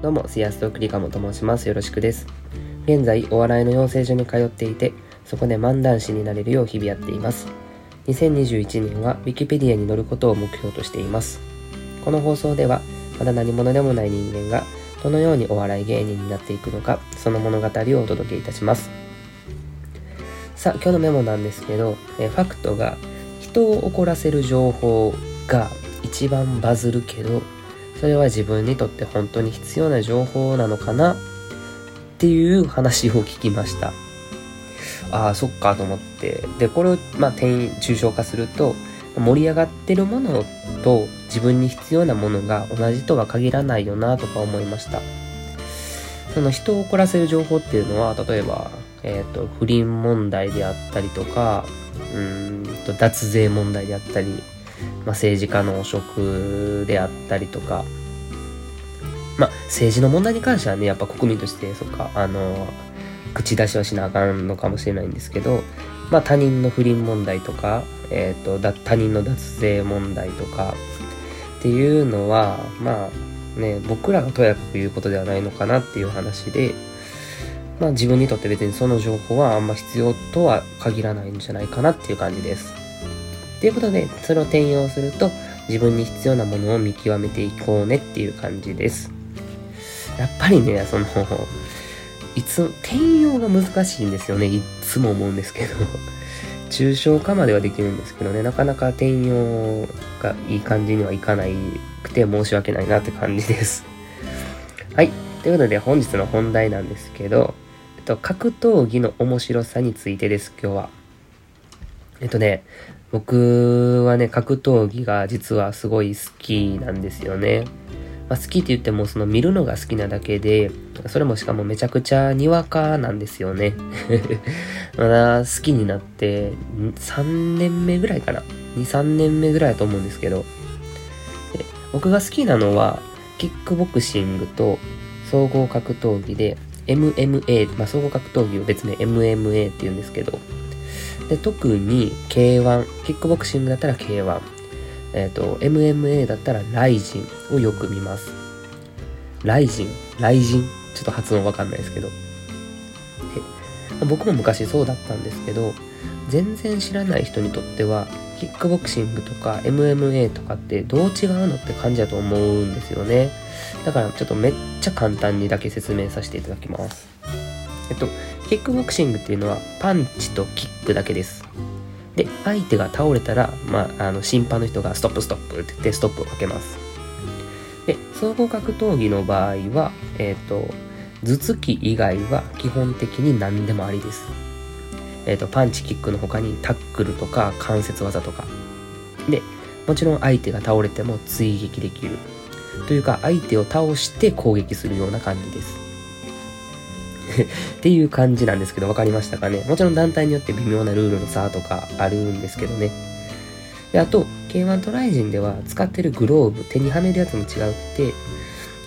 どうも、シアストクリカモと申します。よろしくです。現在、お笑いの養成所に通っていて、そこで漫談師になれるよう日々やっています。2021年は Wikipedia に載ることを目標としています。この放送では、まだ何者でもない人間が、どのようにお笑い芸人になっていくのか、その物語をお届けいたします。さあ、今日のメモなんですけど、えファクトが、人を怒らせる情報が一番バズるけど、それは自分にとって本当に必要な情報なのかなっていう話を聞きました。ああ、そっかと思って。で、これを、まあ、転抽象化すると、盛り上がってるものと自分に必要なものが同じとは限らないよなとか思いました。その人を怒らせる情報っていうのは、例えば、えっ、ー、と、不倫問題であったりとか、うんと、脱税問題であったり、まあ、政治家の汚職であったりとか、まあ、政治の問題に関してはね、やっぱ国民として、そっか、あの、口出しはしなあかんのかもしれないんですけど、まあ、他人の不倫問題とか、えっ、ー、と、他人の脱税問題とかっていうのは、まあ、ね、僕らがとやかく言うことではないのかなっていう話で、まあ自分にとって別にその情報はあんま必要とは限らないんじゃないかなっていう感じです。ということで、それを転用すると、自分に必要なものを見極めていこうねっていう感じです。やっぱりね、その、いつ、転用が難しいんですよね。いつも思うんですけど。抽象化まではできるんですけどね、なかなか転用がいい感じにはいかないくて申し訳ないなって感じです。はい。ということで本日の本題なんですけど、えっと、格闘技の面白さについてです、今日は。えっとね、僕はね、格闘技が実はすごい好きなんですよね。まあ、好きって言ってもその見るのが好きなだけで、それもしかもめちゃくちゃにわかなんですよね。まだ好きになって3年目ぐらいかな。2、3年目ぐらいだと思うんですけど。僕が好きなのは、キックボクシングと総合格闘技で MMA、まあ、総合格闘技を別名 MMA って言うんですけど、で、特に K1、キックボクシングだったら K1、えっ、ー、と、MMA だったらライジンをよく見ます。ライジンライジン？ちょっと発音わかんないですけど。僕も昔そうだったんですけど、全然知らない人にとっては、キックボクシングとか MMA とかってどう違うのって感じだと思うんですよね。だからちょっとめっちゃ簡単にだけ説明させていただきます。えっと、キックボクシングっていうのはパンチとキックだけです。で、相手が倒れたら、まあ、あの審判の人がストップストップって言ってストップをかけます。で、総合格闘技の場合は、えっ、と、頭突き以外は基本的に何でもありです。えっ、と、パンチ、キックの他にタックルとか関節技とか。で、もちろん相手が倒れても追撃できる。というか、相手を倒して攻撃するような感じです。っていう感じなんですけど、分かりましたかねもちろん団体によって微妙なルールの差とかあるんですけどね。で、あと、K1 トライジンでは使ってるグローブ、手にはめるやつも違うって、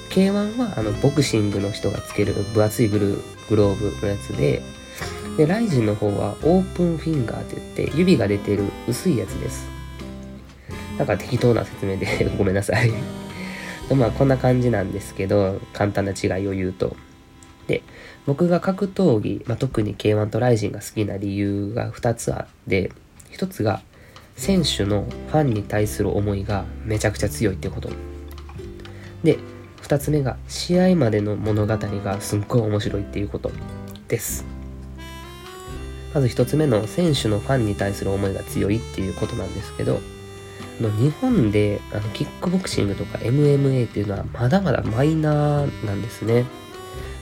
K1 はあのボクシングの人がつける分厚いグルーグローブのやつで、で、ライジンの方はオープンフィンガーって言って指が出てる薄いやつです。だか適当な説明でごめんなさい まあこんな感じなんですけど、簡単な違いを言うと。で、僕が格闘技、まあ、特に K1 とライジンが好きな理由が2つあって、1つが選手のファンに対する思いがめちゃくちゃ強いってこと。で、2つ目が試合までの物語がすっごい面白いっていうことです。まず1つ目の選手のファンに対する思いが強いっていうことなんですけど、日本であのキックボクシングとか MMA っていうのはまだまだマイナーなんですね。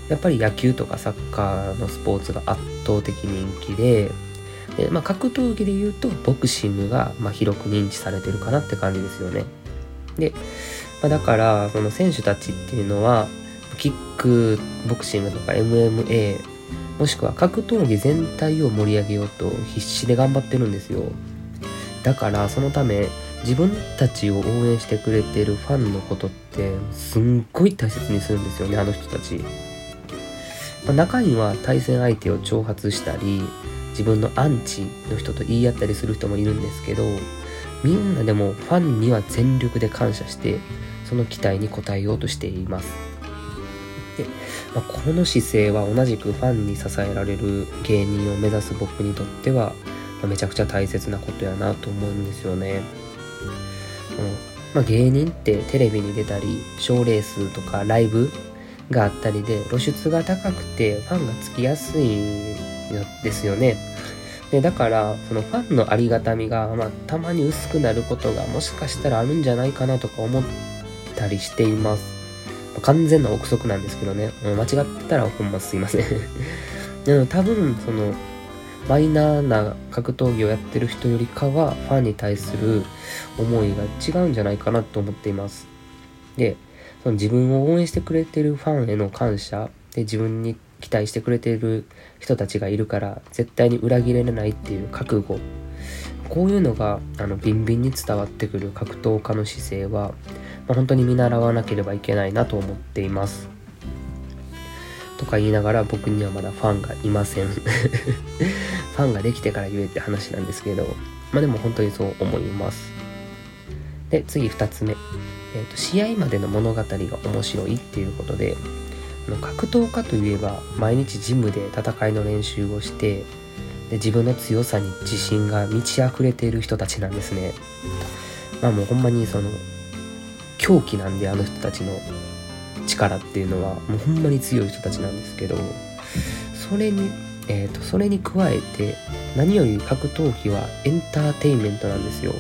やっぱり野球とかサッカーのスポーツが圧倒的人気で、でまあ、格闘技で言うとボクシングがま広く認知されてるかなって感じですよね。で、まあ、だからその選手たちっていうのはキックボクシングとか MMA もしくは格闘技全体を盛り上げようと必死で頑張ってるんですよ。だからそのため自分たちを応援してくれてるファンのことってすんごい大切にするんですよねあの人たち。まあ、中には対戦相手を挑発したり自分のアンチの人と言い合ったりする人もいるんですけどみんなでもファンには全力で感謝してその期待に応えようとしていますで、まあ、この姿勢は同じくファンに支えられる芸人を目指す僕にとっては、めちゃくちゃ大切なことやなと思うんですよね。うんまあ、芸人ってテレビに出たり賞レースとかライブがあったりで露出が高くてファンがつきやすいんですよね。でだからそのファンのありがたみが、まあ、たまに薄くなることがもしかしたらあるんじゃないかなとか思ったりしています。完全な憶測なんですけどね。間違ったらほんますいません でも多分そのマイナーな格闘技をやってる人よりかはファンに対する思いが違うんじゃないかなと思っています。で、その自分を応援してくれてるファンへの感謝で自分に期待してくれている人たちがいるから絶対に裏切れないっていう覚悟。こういうのがあのビンビンに伝わってくる格闘家の姿勢は、まあ、本当に見習わなければいけないなと思っています。とか言いながら僕にはまだファンがいません。ファンができてから言えって話なんですけどまあでも本当にそう思います。で次2つ目、えーと試合までの物語が面白いっていうことで格闘家といえば毎日ジムで戦いの練習をしてで自分の強さに自信が満ち溢れている人たちなんですね。まあもうほんまにその狂気なんであの人たちの力っていうのはもうほんまに強い人たちなんですけどそれにえーと、それに加えて何より格闘技はエンターテインメントなんですよ、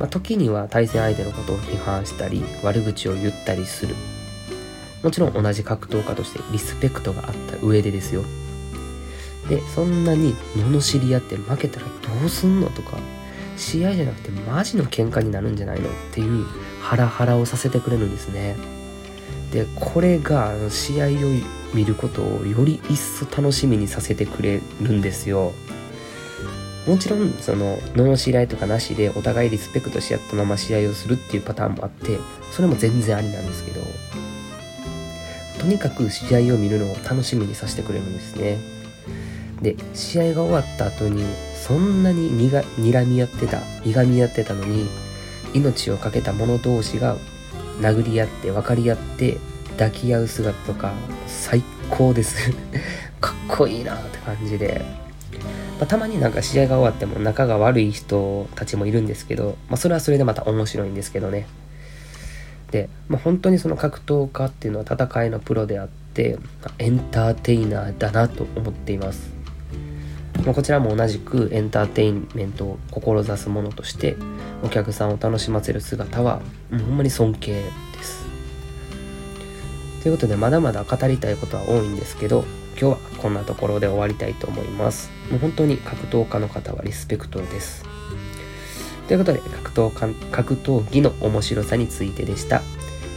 まあ、時には対戦相手のことを批判したり悪口を言ったりする。もちろん同じ格闘家としてリスペクトがあった上でですよ。でそんなに罵り合って負けたらどうすんのとか試合じゃなくてマジの喧嘩になるんじゃないのっていうハラハラをさせてくれるんですね。でこれが試合を見ることをより一層楽しみにさせてくれるんですよ。もちろんその罵り合いとかなしでお互いリスペクトし合ったまま試合をするっていうパターンもあってそれも全然ありなんですけどとにかく試合を見るのを楽しみにさせてくれるんですね。で試合が終わった後にそんなににが睨み合ってたいがみ合ってたのに命を懸けた者同士が殴り合って分かり合って抱き合う姿とか最高です。かっこいいなって感じで、まあ、たまになんか試合が終わっても仲が悪い人たちもいるんですけど、まあ、それはそれでまた面白いんですけどね。で、まあ、本当にその格闘家っていうのは戦いのプロであってエンターテイナーだなと思っています、ま、こちらも同じくエンターテインメントを志すものとしてお客さんを楽しませる姿はもうほんまに尊敬です。ということでまだまだ語りたいことは多いんですけど今日はこんなところで終わりたいと思いますもう本当に格闘家の方はリスペクトですということで格闘家格闘技の面白さについてでした。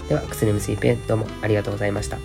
では、クスネムスイペンどうもありがとうございました。